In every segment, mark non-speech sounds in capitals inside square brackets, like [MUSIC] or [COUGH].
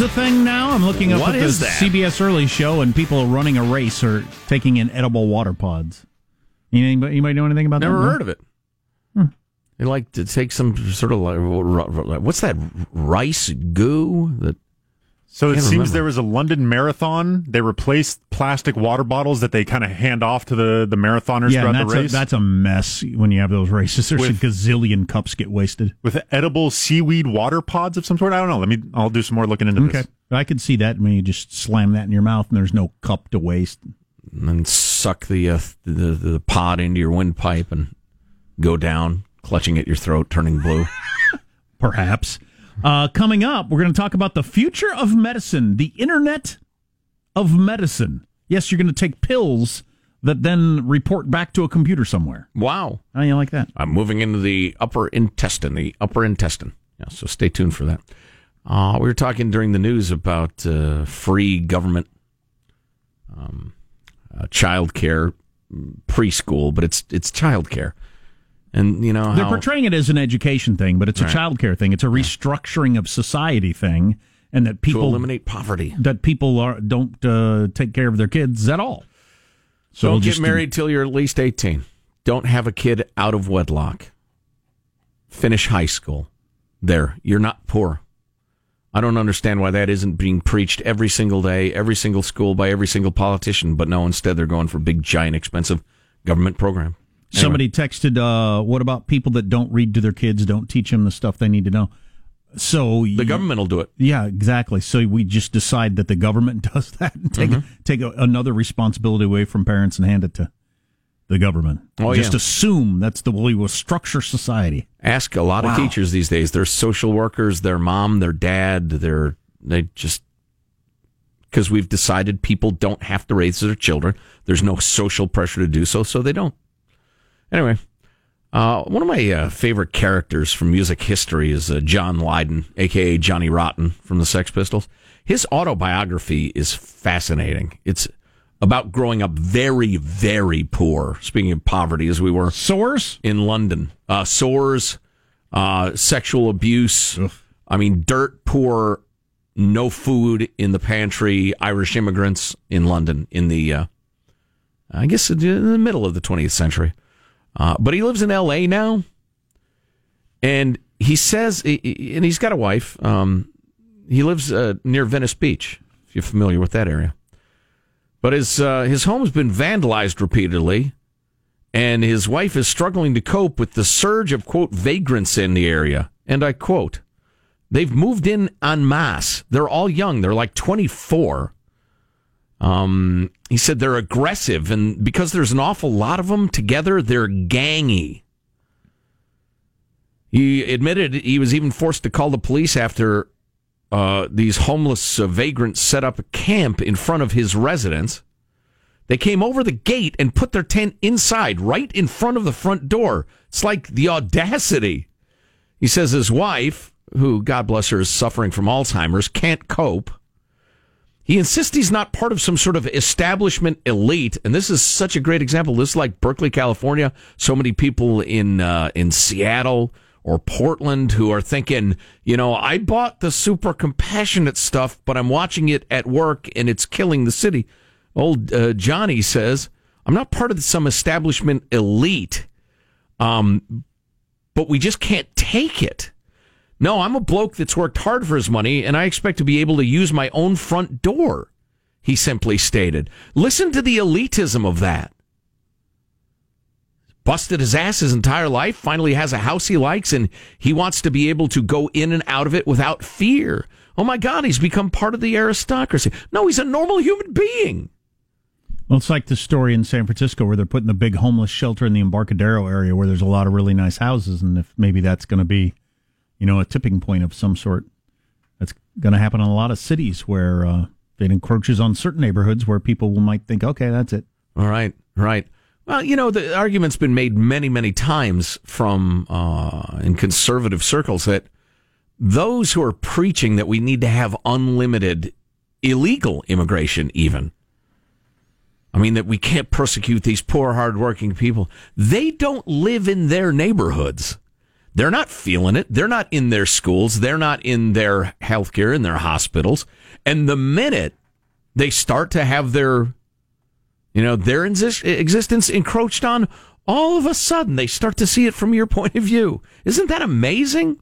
a thing now? I'm looking up What at the that? CBS Early Show, and people are running a race or taking in edible water pods. You anybody, anybody know anything about Never that? Never heard of it. They like to take some sort of like what's that rice goo that So it seems remember. there was a London marathon. They replaced plastic water bottles that they kind of hand off to the, the marathoners Yeah, and throughout that's the a, race that's a mess when you have those races. There's With- a gazillion cups get wasted. with edible seaweed water pods of some sort. I don't know. Let me. I'll do some more looking into Okay, this. I could see that when you just slam that in your mouth and there's no cup to waste. and then suck the, uh, the the pod into your windpipe and go down, clutching at your throat, turning blue. [LAUGHS] perhaps. Uh, coming up, we're going to talk about the future of medicine, the internet of medicine. Yes, you're going to take pills that then report back to a computer somewhere. wow. How do you like that? I'm moving into the upper intestine, the upper intestine. Yeah, so stay tuned for that. Uh, we were talking during the news about uh, free government um, uh, child care preschool, but it's it's child care. And, you know, They're how, portraying it as an education thing, but it's a Right. childcare thing. It's a restructuring of society thing, and that to people eliminate poverty. that people are don't uh, take care of their kids at all. So Don't get married till you're at least 18. Don't have a kid out of wedlock. Finish high school. There, you're not poor. I don't understand why that isn't being preached every single day, every single school, by every single politician. But no, instead they're going for big, giant, expensive government program. Anyway. Somebody texted, uh, "What about people that don't read to their kids? Don't teach them the stuff they need to know." So the government will do it. Yeah, exactly. So we just decide that the government [LAUGHS] does that and take Mm-hmm. take a, another responsibility away from parents and hand it to the government. Oh, just yeah. assume that's the way we will structure society. Ask a lot Wow. of teachers these days. They're social workers, their mom, their dad, they're they just because we've decided people don't have to raise their children. There's no social pressure to do so, so they don't. Anyway, uh, one of my uh, favorite characters from music history is uh, John Lydon, aka Johnny Rotten from the Sex Pistols. His autobiography is fascinating. It's about growing up very, very poor. Speaking of poverty, as we were Source? in London. Uh, sores, uh, sexual abuse. I mean, dirt poor, no food in the pantry. Irish immigrants in London in the, uh, I guess, in the middle of the 20th century. Uh, but he lives in L.A. now, and he says, and he's got a wife. Um, he lives uh, near Venice Beach. If you're familiar with that area, but his uh, his home's been vandalized repeatedly and his wife is struggling to cope with the surge of quote vagrants in the area. And I quote, they've moved in en masse. They're all young. They're like 24. Um, he said they're aggressive, and because there's an awful lot of them together, they're gangy. He admitted he was even forced to call the police after uh, these homeless uh, vagrants set up a camp in front of his residence. They came over the gate and put their tent inside, right in front of the front door. It's like the audacity. He says his wife, who, God bless her, is suffering from Alzheimer's, can't cope. He insists he's not part of some sort of establishment elite, and this is such a great example. This is like Berkeley, California. So many people in uh, in Seattle or Portland who are thinking, you know, I bought the super compassionate stuff, but I'm watching it at work and it's killing the city. Old uh, Johnny says, I'm not part of some establishment elite, um, but we just can't take it. No, I'm a bloke that's worked hard for his money, and I expect to be able to use my own front door, he simply stated. Listen to the elitism of that. Busted his ass his entire life, finally has a house he likes, and he wants to be able to go in and out of it without fear. Oh my God, he's become part of the aristocracy. No, he's a normal human being. Well, it's like the story in San Francisco where they're putting the big homeless shelter in the Embarcadero area where there's a lot of really nice houses, and if maybe that's going to be, you know, a tipping point of some sort. That's going to happen in a lot of cities where uh, it encroaches on certain neighborhoods where people might think, okay, that's it. All right, right. Well, you know, the argument's been made many, many times from uh, in conservative circles that those who are preaching that we need to have unlimited illegal immigration, even. I mean, that we can't persecute these poor, hardworking people. They don't live in their neighborhoods. They're not feeling it. They're not in their schools. They're not in their healthcare, in their hospitals. And the minute they start to have their, you know, their exist- existence encroached on, all of a sudden they start to see it from your point of view. Isn't that amazing?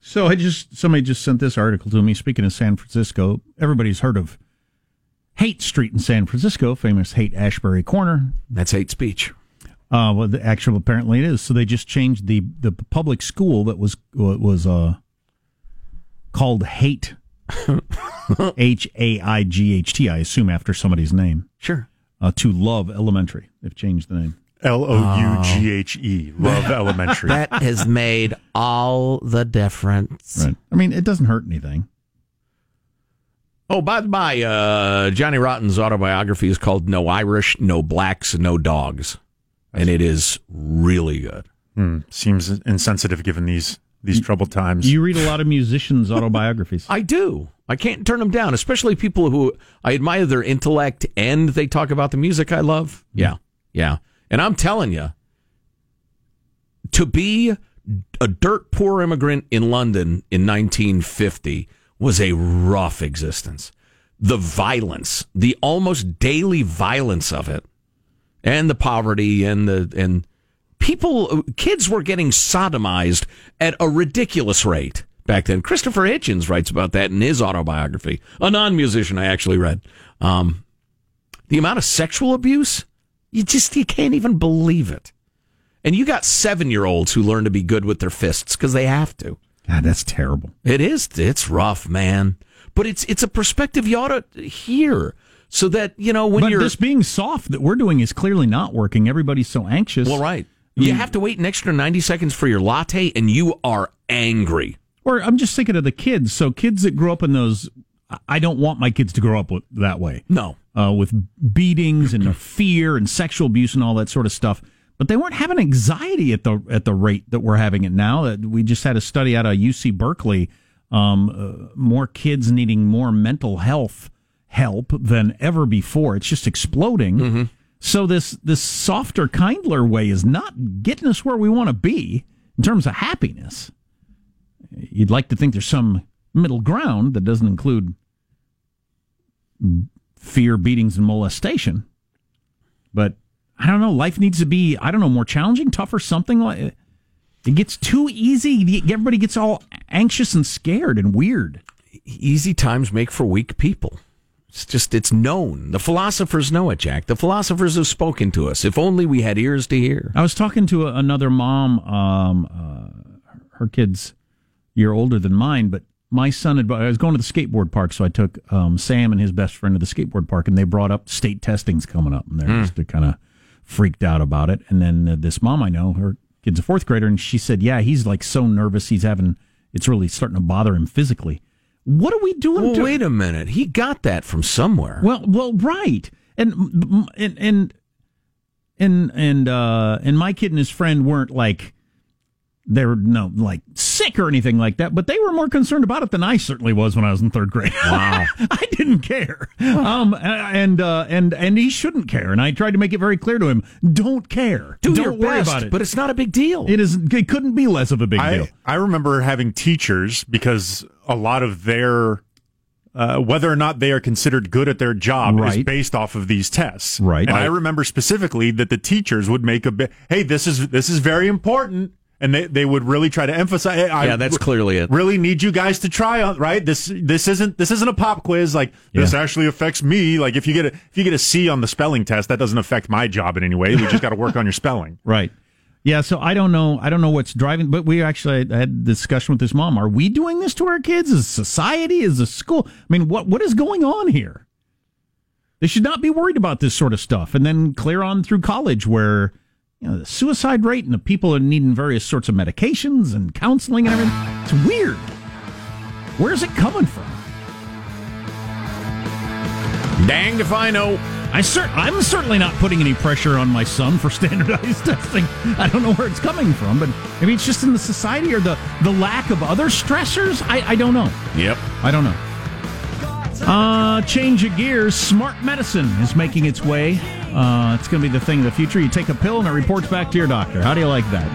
So I just somebody just sent this article to me. Speaking of San Francisco, everybody's heard of Haight Street in San Francisco, famous Haight Ashbury Corner. That's hate speech. Uh, well, the actual apparently it is. So they just changed the the public school that was was uh called Haight [LAUGHS] H A I G H T. I assume after somebody's name. Sure. Uh, to Love Elementary. They've changed the name. L O U G H E. Love Elementary. [LAUGHS] That has made all the difference. Right. I mean, it doesn't hurt anything. Oh, by the by, uh, Johnny Rotten's autobiography is called No Irish, No Blacks, No Dogs. And it is really good. Hmm, seems insensitive given these these troubled times. You read a lot of musicians' [LAUGHS] autobiographies. I do. I can't turn them down, especially people who I admire their intellect and they talk about the music I love. Yeah. Yeah. And I'm telling you, to be a dirt poor immigrant in London in 1950 was a rough existence. The violence, the almost daily violence of it, and the poverty and the and people kids were getting sodomized at a ridiculous rate back then. Christopher Hitchens writes about that in his autobiography. A non-musician I actually read. Um, the amount of sexual abuse, you just you can't even believe it. And you got 7-year-olds who learn to be good with their fists cuz they have to. God, that's terrible. It is it's rough, man. But it's it's a perspective you ought to hear so that, you know, when but you're this being soft that we're doing is clearly not working. Everybody's so anxious. Well, right. You have to wait an extra 90 seconds for your latte and you are angry. Or I'm just thinking of the kids. So kids that grew up in those, I don't want my kids to grow up with, that way. No. Uh, with beatings and fear and sexual abuse and all that sort of stuff. But they weren't having anxiety at the at the rate that we're having it now. That we just had a study out of UC Berkeley. Um, uh, more kids needing more mental health help than ever before. It's just exploding. Mm-hmm. So this this softer, kindler way is not getting us where we want to be in terms of happiness. You'd like to think there's some middle ground that doesn't include fear, beatings, and molestation. But I don't know. Life needs to be I don't know more challenging, tougher, something like. It gets too easy. Everybody gets all anxious and scared and weird. Easy times make for weak people. It's just, it's known. The philosophers know it, Jack. The philosophers have spoken to us. If only we had ears to hear. I was talking to a, another mom. Um, uh, her kid's a year older than mine, but my son had. I was going to the skateboard park, so I took um, Sam and his best friend to the skateboard park, and they brought up state testing's coming up, and they're just kind of freaked out about it. And then uh, this mom I know, her kid's a fourth grader, and she said, "Yeah, he's like so nervous. He's having. It's really starting to bother him physically." What are we doing? Well, to- wait a minute. He got that from somewhere. Well, well, right, and and and and and uh, and my kid and his friend weren't like they were no like sick or anything like that, but they were more concerned about it than I certainly was when I was in third grade. Wow, [LAUGHS] I didn't care, um, and uh, and and he shouldn't care, and I tried to make it very clear to him: don't care, Do not your worry best, about it. but it's not a big deal. it is it couldn't be less of a big deal. I, I remember having teachers because a lot of their uh, whether or not they are considered good at their job is based off of these tests. Right. And I Right. remember specifically that the teachers would make a bit, hey, this is this is very important. And they, they would really try to emphasize. I Yeah, that's clearly it. Really need you guys to try on right. This this isn't this isn't a pop quiz. Like this actually affects me. Like if you get a if you get a C on the spelling test, that doesn't affect my job in any way. We just got to work on your spelling. [LAUGHS] Right. Yeah, so I don't know. I don't know what's driving, but we actually had a discussion with this mom. Are we doing this to our kids? Is society? Is the school? I mean, what what is going on here? They should not be worried about this sort of stuff, and then clear on through college, where you know the suicide rate and the people are needing various sorts of medications and counseling and everything. It's weird. Where's it coming from? Danged if I know. I cert- I'm certainly not putting any pressure on my son for [LAUGHS] standardized testing. I don't know where it's coming from, but maybe it's just in the society or the, the lack of other stressors. I, I don't know. Yep. I don't know. Uh, change of gears. Smart medicine is making its way. Uh, it's going to be the thing of the future. You take a pill and it reports back to your doctor. How do you like that?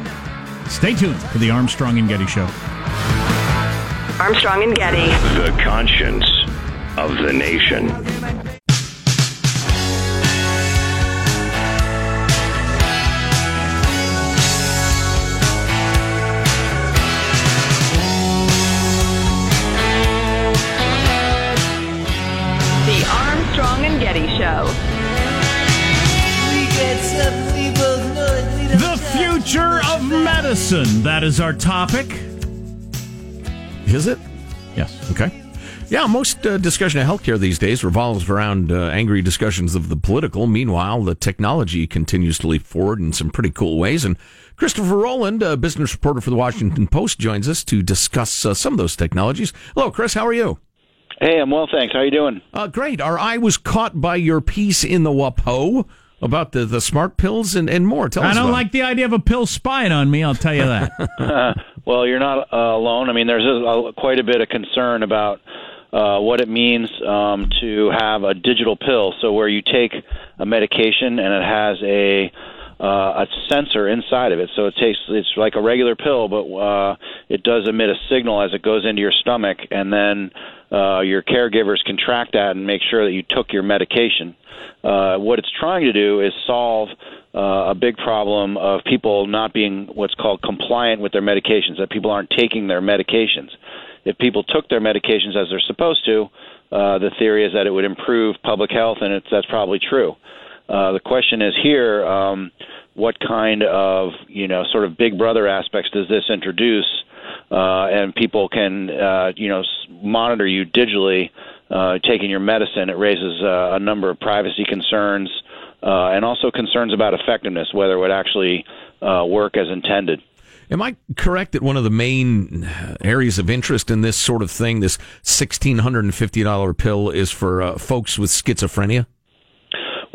Stay tuned for the Armstrong and Getty Show. Armstrong and Getty. The conscience of the nation. Medicine. That is our topic. Is it? Yes. Okay. Yeah, most uh, discussion of healthcare these days revolves around uh, angry discussions of the political. Meanwhile, the technology continues to leap forward in some pretty cool ways. And Christopher Rowland, a business reporter for the Washington Post, joins us to discuss uh, some of those technologies. Hello, Chris. How are you? Hey, I'm well, thanks. How are you doing? Uh, great. Our eye was caught by your piece in the WAPO about the, the smart pills and, and more. Tell I us don't about like the idea of a pill spying on me, I'll tell you that. [LAUGHS] [LAUGHS] Well, you're not uh, alone. I mean, there's a, quite a bit of concern about uh, what it means um, to have a digital pill. So, where you take a medication and it has a uh, a sensor inside of it. So it takes it's like a regular pill, but uh, it does emit a signal as it goes into your stomach, and then uh, your caregivers can track that and make sure that you took your medication. Uh, what it's trying to do is solve uh, a big problem of people not being what's called compliant with their medications, that people aren't taking their medications. If people took their medications as they're supposed to, uh, the theory is that it would improve public health, and it's, that's probably true. Uh, the question is here: um, what kind of you know sort of Big Brother aspects does this introduce? Uh, and people can uh, you know monitor you digitally, uh, taking your medicine. It raises uh, a number of privacy concerns uh, and also concerns about effectiveness, whether it would actually uh, work as intended. Am I correct that one of the main areas of interest in this sort of thing, this $1,650 pill, is for folks with schizophrenia?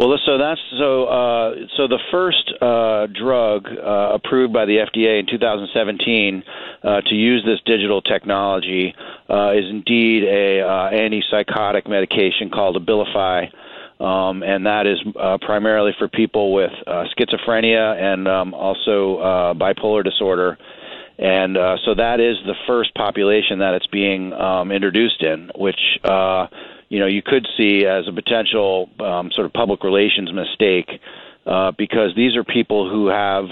Well, so that's so. Uh, so the first uh, drug uh, approved by the FDA in 2017 uh, to use this digital technology uh, is indeed a uh, antipsychotic medication called Abilify, um, and that is primarily for people with schizophrenia and um, also bipolar disorder. And so that is the first population that it's being um, introduced in, which you know you could see as a potential um, sort of public relations mistake, uh, because these are people who have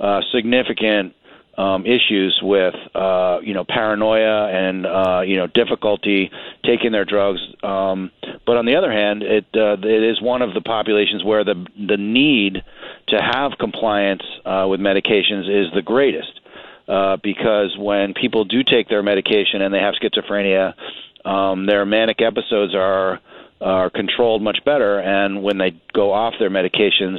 uh, significant um, issues with uh, you know paranoia and uh, you know difficulty taking their drugs. Um, but on the other hand, it uh, it is one of the populations where the the need to have compliance uh, with medications is the greatest. Uh, because when people do take their medication and they have schizophrenia, um, their manic episodes are are controlled much better, and when they go off their medications,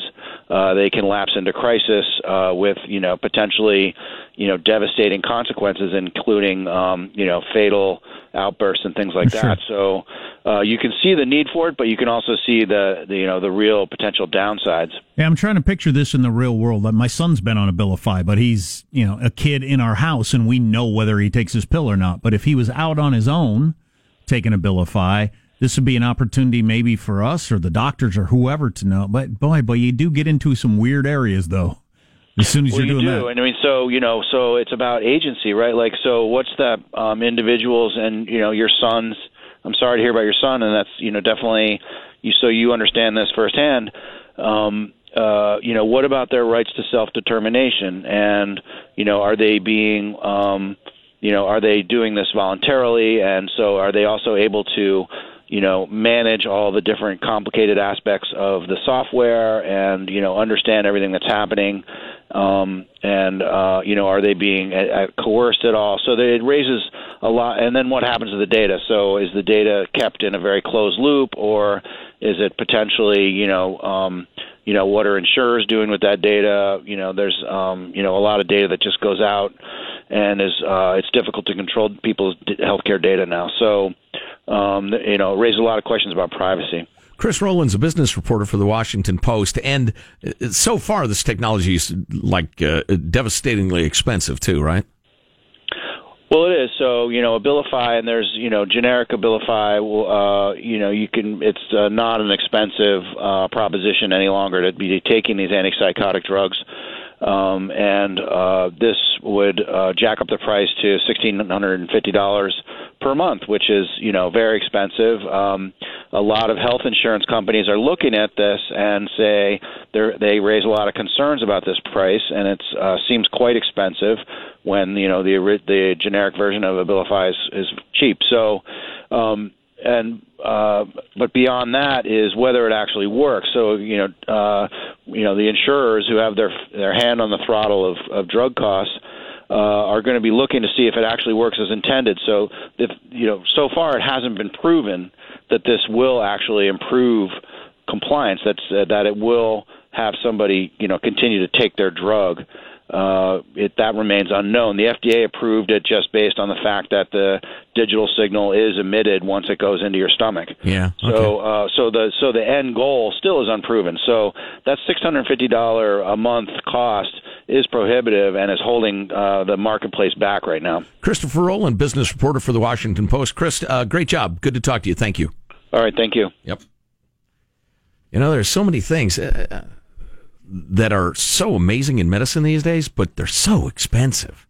uh, they can lapse into crisis uh, with you know potentially you know devastating consequences, including um, you know fatal outbursts and things like Sure. that. So uh, you can see the need for it, but you can also see the, the you know the real potential downsides. Yeah, I'm trying to picture this in the real world. Like, My son's been on Abilify, but he's, you know, a kid in our house and we know whether he takes his pill or not. But if he was out on his own taking Abilify, this would be an opportunity maybe for us or the doctors or whoever to know. But boy, but you do get into some weird areas though. As soon as Well, you're you do, that. and I mean, so you know, so it's about agency, right? Like, so what's that? Um, individuals and you know, your sons. I'm sorry to hear about your son, and that's you know definitely you. So you understand this firsthand. Um, uh, you know, what about their rights to self determination? And you know, are they being um, you know, are they doing this voluntarily? And so, are they also able to, you know, manage all the different complicated aspects of the software and you know understand everything that's happening? Um, and uh, you know, are they being coerced at all? So that it raises a lot. And then what happens to the data? So is the data kept in a very closed loop, or is it potentially, you know, um, you know, what are insurers doing with that data? You know, there's, um, you know, a lot of data that just goes out, and is uh, it's difficult to control people's healthcare data now. So, um, you know, it raises a lot of questions about privacy. Chris Rowland's a business reporter for the Washington Post, and uh, so far this technology is like uh, devastatingly expensive too, right? Well, it is. So you know, Abilify, and there's you know generic Abilify. Uh, you know, you can. It's uh, not an expensive uh, proposition any longer to be taking these antipsychotic drugs. um, and uh, this would uh, jack up the price to sixteen hundred and fifty dollars per month, which is you know very expensive. Um, a lot of health insurance companies are looking at this and say they raise a lot of concerns about this price, and it uh, seems quite expensive when you know the the generic version of Abilify is, is cheap. So. Um, and uh, but beyond that is whether it actually works. So you know, uh, you know, the insurers who have their their hand on the throttle of, of drug costs uh, are going to be looking to see if it actually works as intended. So if you know, so far it hasn't been proven that this will actually improve compliance. That's uh, that it will have somebody you know continue to take their drug. Uh, it, that remains unknown. The FDA approved it just based on the fact that the digital signal is emitted once it goes into your stomach. Yeah. So, uh, so the so the end goal still is unproven. So that six hundred fifty dollar a month cost is prohibitive and is holding uh, the marketplace back right now. Christopher Rowland, business reporter for the Washington Post. Chris, uh, great job. Good to talk to you. Thank you. All right, thank you. Yep. You know, there's so many things uh, that are so amazing in medicine these days, but they're so expensive.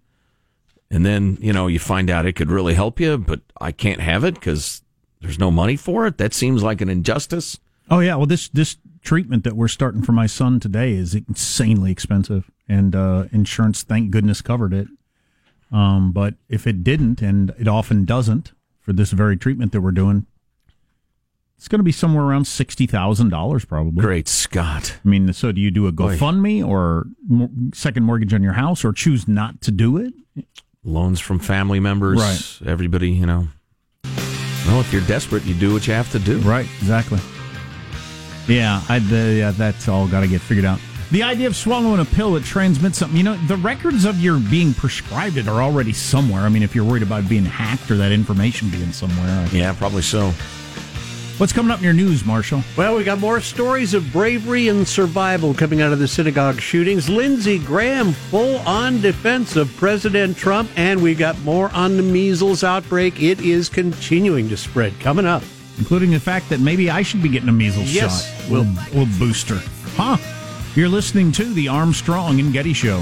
And then, you know, you find out it could really help you, but I can't have it because there's no money for it. That seems like an injustice. Oh yeah, well this this treatment that we're starting for my son today is insanely expensive, and uh, insurance, thank goodness, covered it. Um, but if it didn't, and it often doesn't, for this very treatment that we're doing, it's going to be somewhere around sixty thousand dollars, probably. Great Scott. I mean, so do you do a GoFundMe or second mortgage on your house, or choose not to do it? Loans from family members. Right. Everybody, you know. Well, if you're desperate, you do what you have to do. Right, exactly. Yeah, I, the, yeah that's all got to get figured out. The idea of swallowing a pill that transmits something, you know, the records of your being prescribed it are already somewhere. I mean, if you're worried about being hacked or that information being somewhere. I- Yeah, probably so. What's coming up in your news, Marshall? Well, we got more stories of bravery and survival coming out of the synagogue shootings. Lindsey Graham full on defense of President Trump, and we got more on the measles outbreak. It is continuing to spread. Coming up. Including the fact that maybe I should be getting a measles Yes. shot. We'll booster. Huh? You're listening to the Armstrong and Getty Show.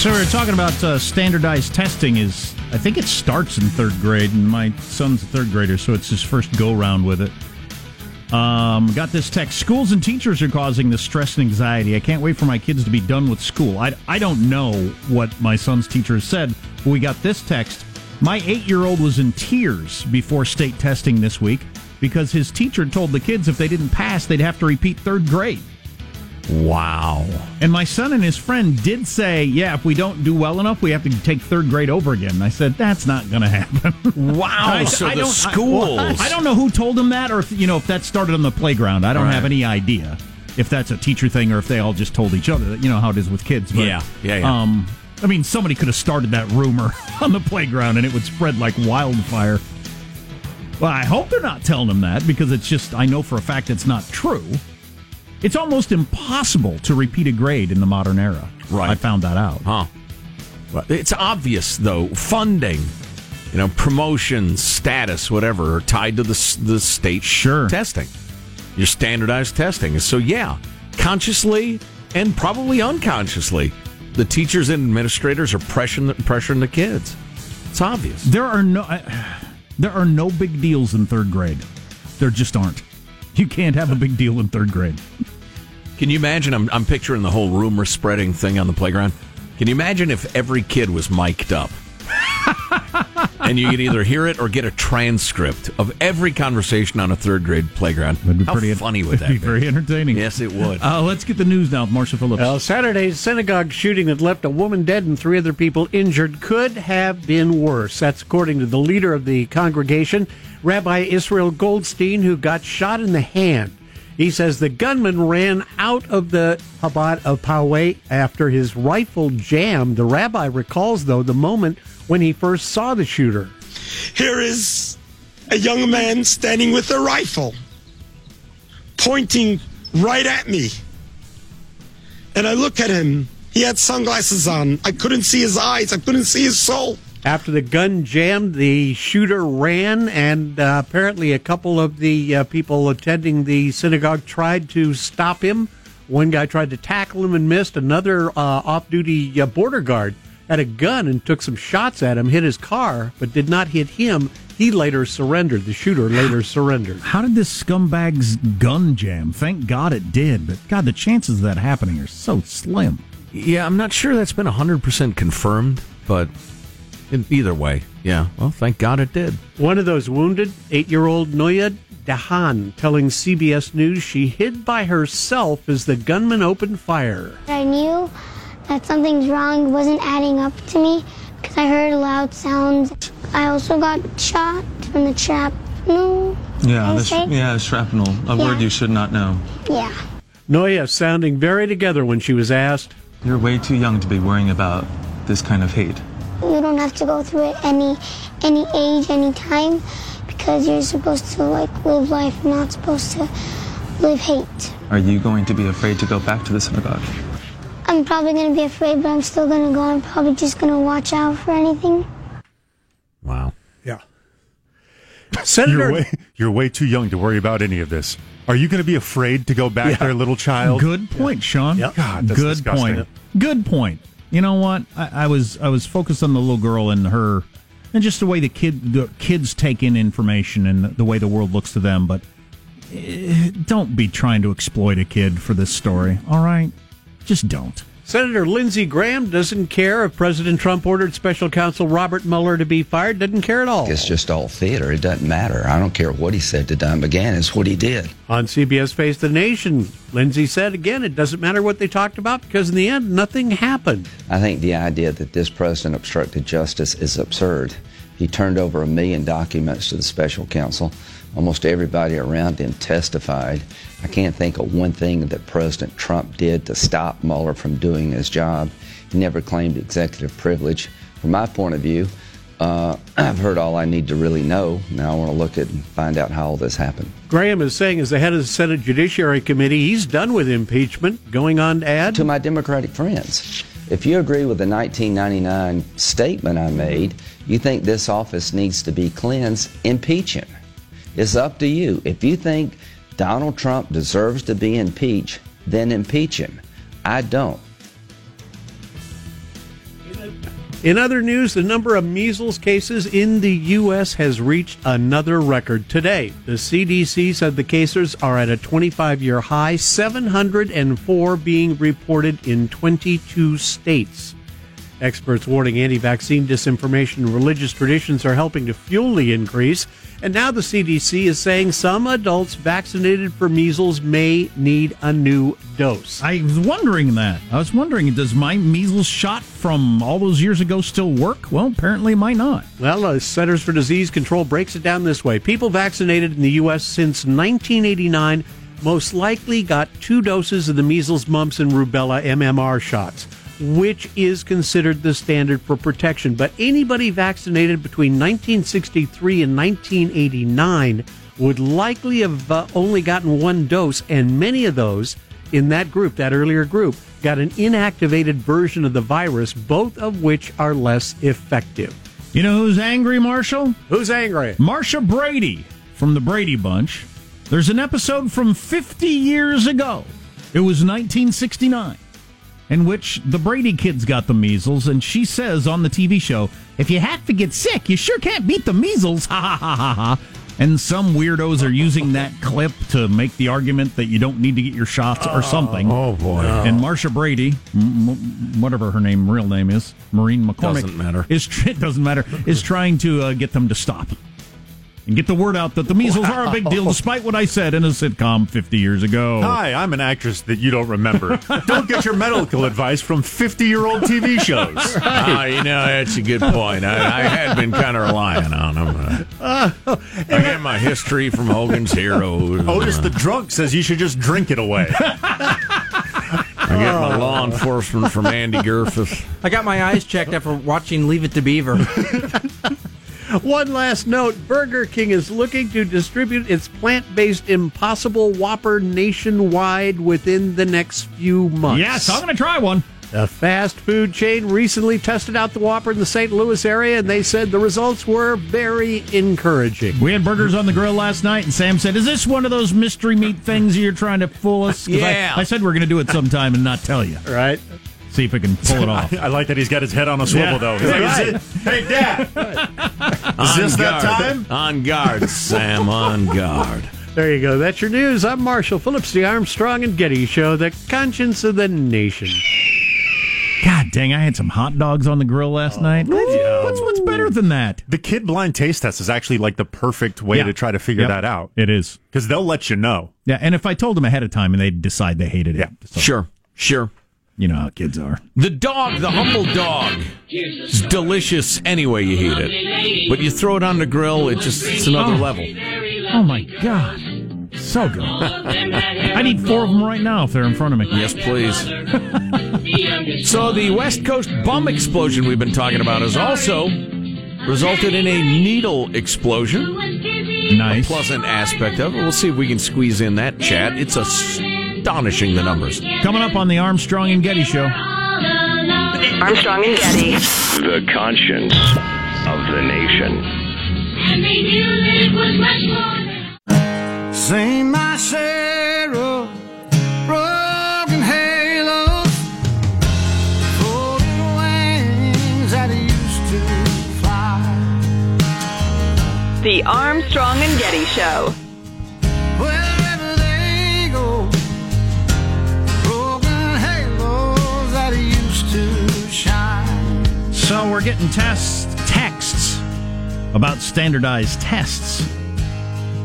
So we are talking about uh, standardized testing is I think it starts in third grade and my son's a third grader so it's his first go round with it. Um, got this text. Schools and teachers are causing the stress and anxiety. I can't wait for my kids to be done with school. I, I don't know what my son's teacher said, but we got this text. My eight year old was in tears before state testing this week because his teacher told the kids if they didn't pass, they'd have to repeat third grade. Wow. And my son and his friend did say, yeah, if we don't do well enough, we have to take third grade over again. And I said, that's not going to happen. Wow. [LAUGHS] I- so I the don't- I- schools. I, don't know who told him that, or if you know if that started on the playground. I don't Right. have any idea if that's a teacher thing or if they all just told each other. You know how it is with kids. But, Yeah, yeah, yeah. Um, I mean, somebody could have started that rumor [LAUGHS] on the playground, and it would spread like wildfire. Well, I hope they're not telling him that because it's just I know for a fact it's not true. It's almost impossible to repeat a grade in the modern era. Right. I found that out. Huh. Well, It's obvious, though. Funding, you know, promotion, status, whatever, are tied to the, the state Sure. testing. Your standardized testing. So, yeah, consciously and probably unconsciously, the teachers and administrators are pressuring, pressuring the kids. It's obvious. There are no there are no big deals in third grade. There just aren't. You can't have a big deal in third grade. Can you imagine? I'm, I'm picturing the whole rumor spreading thing on the playground. Can you imagine if every kid was mic'd up? [LAUGHS] and you could either hear it or get a transcript of every conversation on a third grade playground. Would be How pretty funny would it'd that be? Very entertaining. Yes, it would. Uh, let's get the news now with Marshall Phillips. Well, Saturday's synagogue shooting that left a woman dead and three other people injured could have been worse. That's according to the leader of the congregation, Rabbi Israel Goldstein, who got shot in the hand. He says the gunman ran out of the Chabad of Poway after his rifle jammed. The rabbi recalls, though, the moment when he first saw the shooter. Here is a young man standing with a rifle, pointing right at me. And I look at him. He had sunglasses on. I couldn't see his eyes. I couldn't see his soul. After the gun jammed, the shooter ran, and uh, apparently a couple of the uh, people attending the synagogue tried to stop him. One guy tried to tackle him and missed. Another uh, off duty uh, border guard had a gun and took some shots at him, hit his car, but did not hit him. He later surrendered. The shooter later surrendered. How did this scumbag's gun jam? Thank God it did, but God, the chances of that happening are so slim. Yeah, I'm not sure that's been 100% confirmed, but in either way, yeah. Well, thank God it did. One of those wounded, eight year old Noya Dahan, telling CBS News she hid by herself as the gunman opened fire. I knew that something's wrong wasn't adding up to me because I heard loud sounds. I also got shot from the trap. No. Yeah, the, say? yeah, shrapnel. A Yeah. word you should not know. Yeah. Noya sounding very together when she was asked, You're way too young to be worrying about this kind of hate. You don't have to go through it any any age, any time because you're supposed to like live life, not supposed to live hate. Are you going to be afraid to go back to the synagogue? I'm probably gonna be afraid, but I'm still gonna go. I'm probably just gonna watch out for anything. Wow. Yeah. Senator. You're way, you're way too young to worry about any of this. Are you going to be afraid to go back Yeah. there, little child? Good point, Sean. Yep. God, that's Good disgusting. point. Good point. You know what? I, I was I was focused on the little girl and her, and just the way the kid the kids take in information and the way the world looks to them. But eh, don't be trying to exploit a kid for this story. All right, just don't. Senator Lindsey Graham doesn't care if President Trump ordered special counsel Robert Mueller to be fired. Doesn't care at all. It's just all theater. It doesn't matter. I don't care what he said to Don McGahn. It's what he did. On CBS Face the Nation, Lindsey said again, it doesn't matter what they talked about because in the end, nothing happened. I think the idea that this president obstructed justice is absurd. He turned over a million documents to the special counsel. Almost everybody around him testified. I can't think of one thing that President Trump did to stop Mueller from doing his job. He never claimed executive privilege. From my point of view, uh, [CLEARS THROAT] I've heard all I need to really know. Now I want to look at and find out how all this happened. Graham is saying, as the head of the Senate Judiciary Committee, he's done with impeachment. Going on to add, To my Democratic friends, if you agree with the 1999 statement I made, you think this office needs to be cleansed, impeach him. It's up to you. If you think Donald Trump deserves to be impeached, then impeach him. I don't. In other news, the number of measles cases in the U.S. has reached another record today. The CDC said the cases are at a 25 year high, 704 being reported in 22 states. Experts warning anti vaccine disinformation and religious traditions are helping to fuel the increase. And now the CDC is saying some adults vaccinated for measles may need a new dose. I was wondering that. I was wondering, does my measles shot from all those years ago still work? Well, apparently it might not. Well, the Centers for Disease Control breaks it down this way. People vaccinated in the U.S. since 1989 most likely got two doses of the measles, mumps, and rubella MMR shots, which is considered the standard for protection. But anybody vaccinated between 1963 and 1989 would likely have uh, only gotten one dose, and many of those in that group, that earlier group, got an inactivated version of the virus, both of which are less effective. You know who's angry, Marshall? Who's angry? Marsha Brady from the Brady Bunch. There's an episode from 50 years ago. It was 1969, in which the Brady kids got the measles, and she says on the TV show, "If you have to get sick, you sure can't beat the measles." [LAUGHS] Ha ha ha ha ha. And some weirdos are using that clip to make the argument that you don't need to get your shots or something. Oh, boy. And Marsha Brady, m- m- whatever her name, real name is, Maureen McCormick, Doesn't matter. Is tr- [LAUGHS] doesn't matter. Is trying to uh, get them to stop and get the word out that the measles are a big deal, despite what I said in a sitcom 50 years ago. Hi, I'm an actress that you don't remember. [LAUGHS] don't get your medical advice from 50 year old TV [LAUGHS] shows. Ah, you know, that's a good point. I, I had been kind of relying on them. Uh, I get my history from Hogan's Heroes. Otis the drunk says you should just drink it away. I get my law enforcement from Andy Griffith. I got my eyes checked after watching Leave It to Beaver. [LAUGHS] One last note Burger King is looking to distribute its plant based Impossible Whopper nationwide within the next few months. Yes, I'm going to try one. The fast food chain recently tested out the Whopper in the St. Louis area, and they said the results were very encouraging. We had burgers on the grill last night, and Sam said, "Is this one of those mystery meat things you're trying to fool us?" 'Cause I- Yeah. I, said we're going to do it sometime and not tell you. Right? See if we can pull it [LAUGHS] off. I like that he's got his head on a swivel, Yeah. though. [LAUGHS] He's like, Right. It- hey, Dad, [LAUGHS] is this On that guard. time? On guard, Sam, on guard. There you go. That's your news. I'm Marshall Phillips, the Armstrong and Getty Show, the conscience of the nation. God dang, I had some hot dogs on the grill last oh. night. What's, what's better than that? The kid blind taste test is actually like the perfect way Yeah. to try to figure Yep. that out It is. because they'll let you know. Yeah, and if I told them ahead of time and they'd decide they hated it, Yeah. so, Sure, sure. You know how kids are. The dog, the humble dog, is delicious any way you heat it. But you throw it on the grill, it just it's another Oh. level. Oh my god, so good. [LAUGHS] I need four of them right now if they're in front of me. Yes, please. [LAUGHS] [LAUGHS] so the West Coast bum explosion we've been talking about has also resulted in a needle explosion. Nice. Pleasant aspect of it. We'll see if we can squeeze in that chat. It's astonishing the numbers. Coming up on the Armstrong and Getty Show. Armstrong and Getty. The conscience of the nation. Sing my share of broken halos, floating wings that used to fly. The Armstrong and Getty Show. So we're getting tests, texts about standardized tests.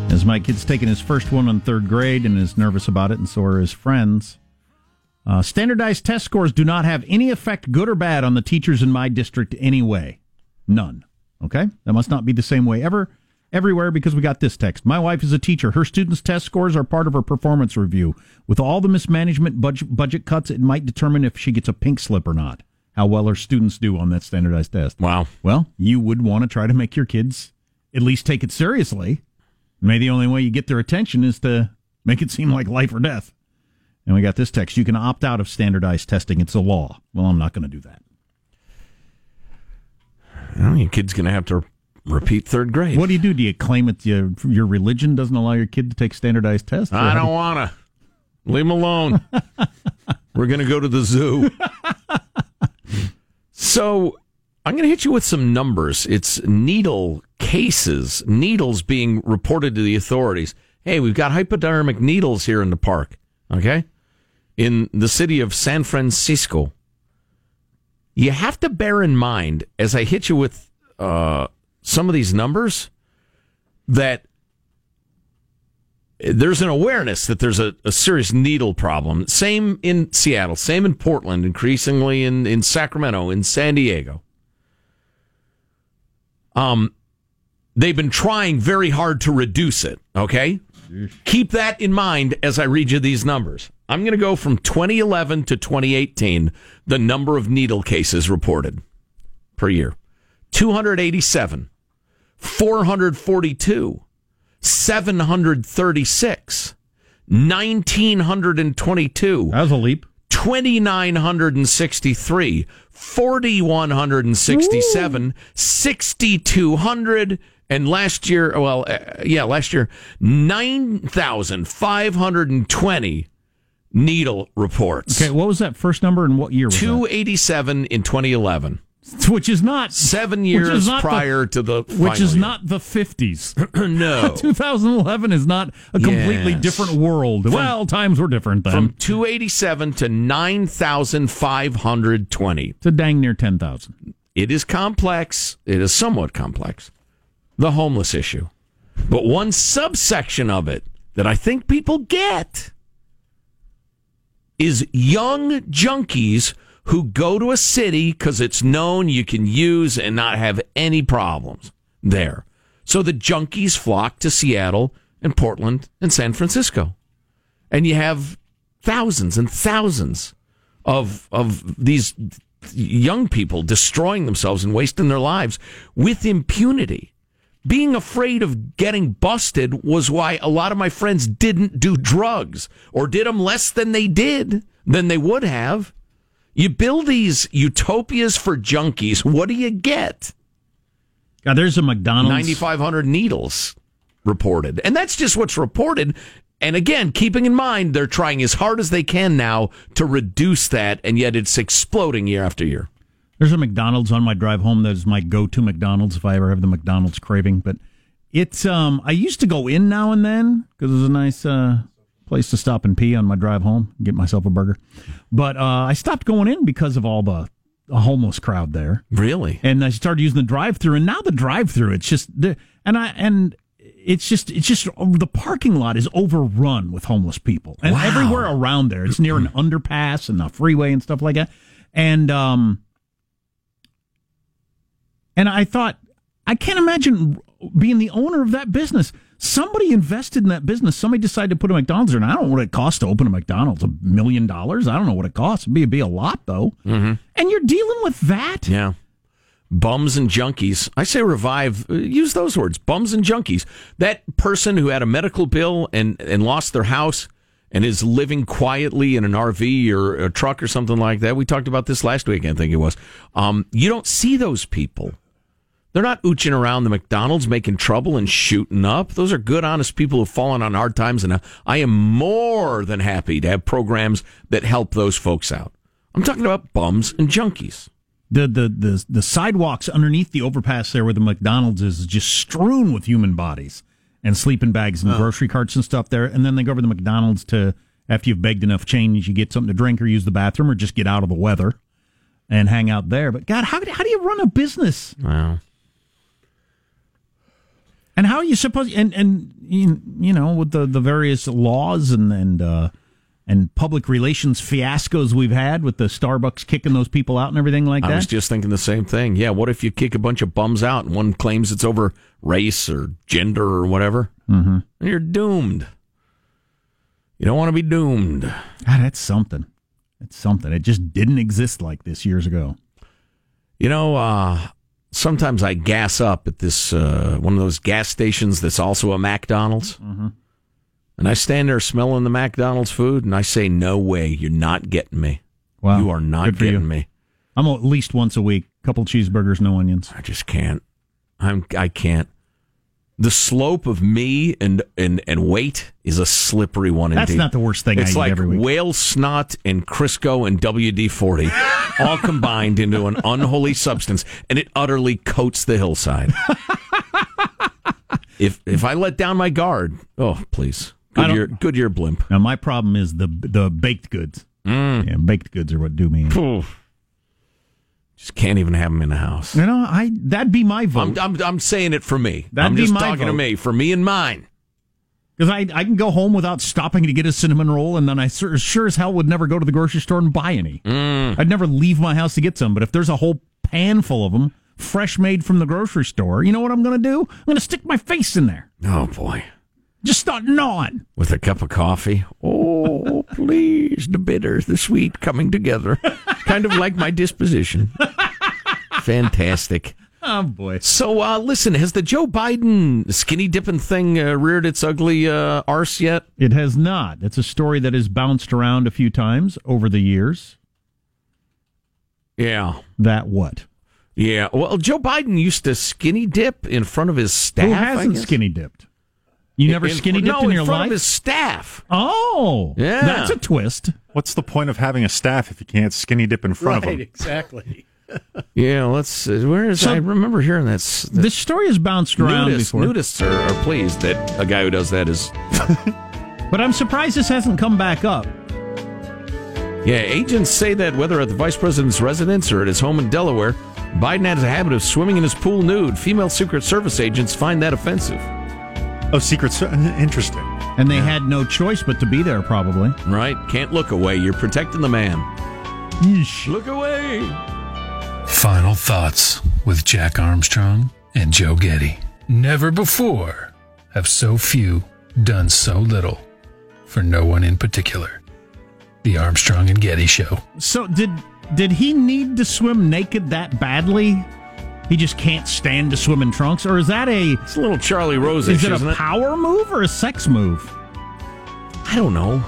As my kid's taking his first one in third grade and is nervous about it, and so are his friends. Uh, standardized test scores do not have any effect, good or bad, on the teachers in my district anyway. None. Okay? That must not be the same way ever, everywhere, because we got this text. My wife is a teacher. Her students' test scores are part of her performance review. With all the mismanagement budget, budget cuts, it might determine if she gets a pink slip or not. How well her students do on that standardized test. Wow. Well, you would want to try to make your kids at least take it seriously. Maybe the only way you get their attention is to make it seem like life or death. And we got this text. You can opt out of standardized testing. It's a law. Well, I'm not going to do that. Well, your kid's going to have to repeat third grade. What do you do? Do you claim that your, your religion doesn't allow your kid to take standardized tests? I don't want to. Leave him alone. [LAUGHS] We're going to go to the zoo. [LAUGHS] so I'm going to hit you with some numbers. It's needle cases, needles being reported to the authorities. Hey, we've got hypodermic needles here in the park. Okay. In the city of San Francisco. You have to bear in mind as I hit you with uh, some of these numbers that there's an awareness that there's a, a serious needle problem. Same in Seattle, same in Portland, increasingly in, in Sacramento, in San Diego. Um, they've been trying very hard to reduce it. Okay, keep that in mind as I read you these numbers. I'm going to go from 2011 to 2018. The number of needle cases reported per year: 287, 442. 736, 1922. That was a leap. 2,963, 4,167, 6,200, and last year, well, uh, yeah, last year, 9,520 needle reports. Okay, what was that first number and what year was that? 287 in 2011. [LAUGHS] which is not seven years not the- prior to the which is final not the 50s. [CLEARS THROAT] [LAUGHS] no 2011 is not a completely Yes. different world. well, times were different then. from 287 to 9,520. to dang near 10,000. It is complex. It is somewhat complex. The homeless issue. But one subsection of it that I think people get is young junkies who go to a city because it's known you can use and not have any problems there. So the junkies flock to Seattle and Portland and San Francisco. And you have thousands and thousands of of these young people destroying themselves and wasting their lives with impunity. Being afraid of getting busted was why a lot of my friends didn't do drugs or did them less than they did than they would have. You build these utopias for junkies. What do you get? God, there's a McDonald's. 9,500 needles reported. And that's just what's reported. And again, keeping in mind, they're trying as hard as they can now to reduce that, and yet it's exploding year after year. There's a McDonald's on my drive home that is my go-to McDonald's if I ever have the McDonald's craving. But it's um, I used to go in now and then because it was a nice uh, place to stop and pee on my drive home, get myself a burger. But uh, I stopped going in because of all the, homeless crowd there. Really? and I started using the drive-through, and now the drive-through, it's just and I and it's just it's just the parking lot is overrun with homeless people, and Wow. everywhere around there, it's near an [CLEARS THROAT] underpass and a freeway and stuff like that, and um, and I thought I can't imagine being the owner of that business. Somebody invested in that business. Somebody decided to put a McDonald's there, and I don't know what it costs to open a McDonald's. A million dollars? I don't know what it costs. It'd be, it'd be a lot though. Mm-hmm. And you're dealing with that. Yeah. Bums and junkies. I say revive, uh, use those words, bums and junkies. That person who had a medical bill and, and lost their house and is living quietly in an RV or a truck or something like that. We talked about this last week, I think it was. Um, you don't see those people. They're not ooching around the McDonald's making trouble and shooting up. Those are good, honest people who've fallen on hard times. And I am more than happy to have programs that help those folks out. I'm talking about bums and junkies. The, the the the sidewalks underneath the overpass there where the McDonald's is just strewn with human bodies and sleeping bags and oh. grocery carts and stuff there. And then they go over to the McDonald's to after you've begged enough change, you get something to drink or use the bathroom or just get out of the weather and hang out there. But God, how how do you run a business? Wow. And how are you supposed and and you, know with the the various laws and and uh, and public relations fiascos we've had with the Starbucks kicking those people out and everything like that. I was just thinking the same thing. Yeah, what if you kick a bunch of bums out and one claims it's over race or gender or whatever? mm-hmm. And you're doomed. You don't want to be doomed. God, that's something. It's something. It just didn't exist like this years ago. You know, uh, sometimes I gas up at this uh, one of those gas stations that's also a McDonald's. Mm-hmm. And I stand there smelling the McDonald's food and I say, No way, you're not getting me. Wow, You are not you. getting me. I'm at least once a week. Couple cheeseburgers, no onions. I just can't. I'm I can't. The slope of me and and and weight is a slippery one. That's indeed. not the worst thing I It's eat like whale snot and Crisco and WD forty, all combined into an unholy substance, and it utterly coats the hillside. [LAUGHS] if if I let down my guard, oh please, Goodyear, Goodyear blimp. Now my problem is the the baked goods. Mm. Yeah, baked goods are what do me. in. Just can't even have them in the house. You know, I that'd be my vote. I'm, I'm I'm saying it for me. That'd I'm be just my talking to me for me and mine. Because I, I can go home without stopping to get a cinnamon roll, and then I sure, sure as hell would never go to the grocery store and buy any. Mm. I'd never leave my house to get some. But if there's a whole pan full of them, fresh made from the grocery store, you know what I'm going to do? I'm going to stick my face in there. Oh boy. Just start gnawing. with a cup of coffee. Oh, [LAUGHS] please, the bitter, the sweet coming together. kind of like my disposition. Fantastic. Oh, boy. So, uh, listen, has the Joe Biden skinny dipping thing uh, reared its ugly uh, arse yet? It has not. It's a story that has bounced around a few times over the years. Yeah. That what? Yeah. Well, Joe Biden used to skinny dip in front of his staff. Who hasn't skinny dipped? You never In- skinny dipped no, in your front life? of his staff. Oh, Yeah. That's a twist. What's the point of having a staff if you can't skinny dip in front of them? exactly. [LAUGHS] Yeah, let's. Uh, where is? So- I remember hearing that. that This story has bounced around nudists, before. nudists are, are pleased that a guy who does that is. [LAUGHS] But I'm surprised this hasn't come back up. Yeah, agents say that whether at the vice president's residence or at his home in Delaware, Biden has a habit of swimming in his pool nude. Female Secret Service agents find that offensive. Oh, Secret Ser- uh, Interesting. And they had no choice but to be there, probably. Right? Can't look away. You're protecting the man. Look away. Final thoughts with Jack Armstrong and Joe Getty. Never before have so few done so little for no one in particular. The Armstrong and Getty Show. So did did he need to swim naked that badly? He just can't stand to swim in trunks, or is that a? It's a little Charlie Rose Is it a power move or a sex move? I don't know.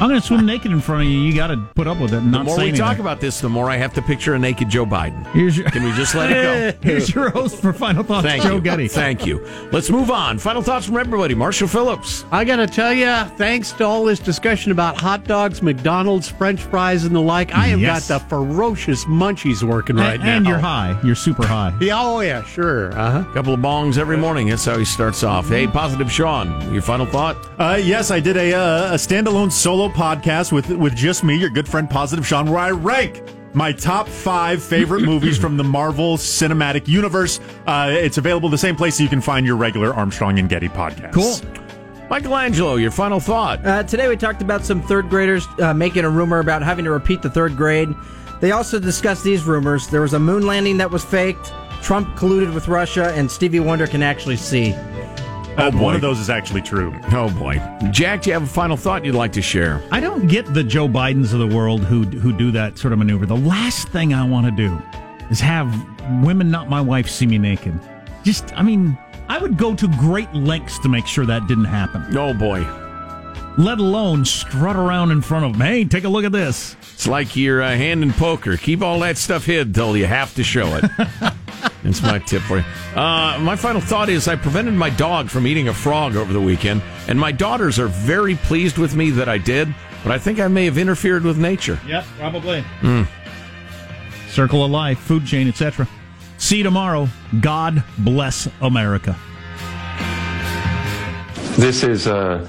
I'm going to swim naked in front of you. You got to put up with it. And The not more say we anything. talk about this, the more I have to picture a naked Joe Biden. Here's your, Can we just let it go? [LAUGHS] Here's your host for final thoughts, Thank Joe you. Getty. Thank you. Let's move on. Final thoughts from everybody. Marshall Phillips. I got to tell you, thanks to all this discussion about hot dogs, McDonald's, French fries, and the like, I have Yes. got the ferocious munchies working right and, now. and you're high. You're super high. [LAUGHS] Yeah, oh, yeah, sure. Uh huh. couple of bongs every morning. That's how he starts off. Hey, positive Sean. Your final thought? Uh, yes, I did a, uh, a standalone solo podcast with with just me, your good friend Positive Sean, where I rank my top five favorite movies from the Marvel Cinematic Universe. Uh, it's available the same place you can find your regular Armstrong and Getty podcast. Cool. Michelangelo, your final thought. Uh, today we talked about some third graders uh, making a rumor about having to repeat the third grade. They also discussed these rumors. There was a moon landing that was faked. Trump colluded with Russia, and Stevie Wonder can actually see. Boy. one of those is actually true. Oh boy, Jack, do you have a final thought you'd like to share? I don't get the Joe Bidens of the world who who do that sort of maneuver. The last thing I want to do is have women, not my wife, see me naked. Just, I mean, I would go to great lengths to make sure that didn't happen. Oh boy, Let alone strut around in front of them. Hey, take a look at this. it's like your uh, hand in poker. Keep all that stuff hid till you have to show it. [LAUGHS] That's my tip for you. Uh, my final thought is I prevented my dog from eating a frog over the weekend, and my daughters are very pleased with me that I did. But I think I may have interfered with nature. Yep, probably. Circle of life, food chain, etc. See you tomorrow. God bless America. This is a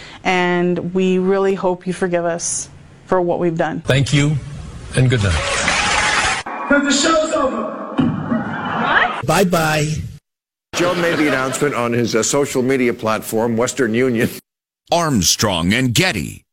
and we really hope you forgive us for what we've done. Thank you and good night. Because the show's over. What? Bye bye. Joe made the announcement on his uh, social media platform, Western Union. Armstrong and Getty.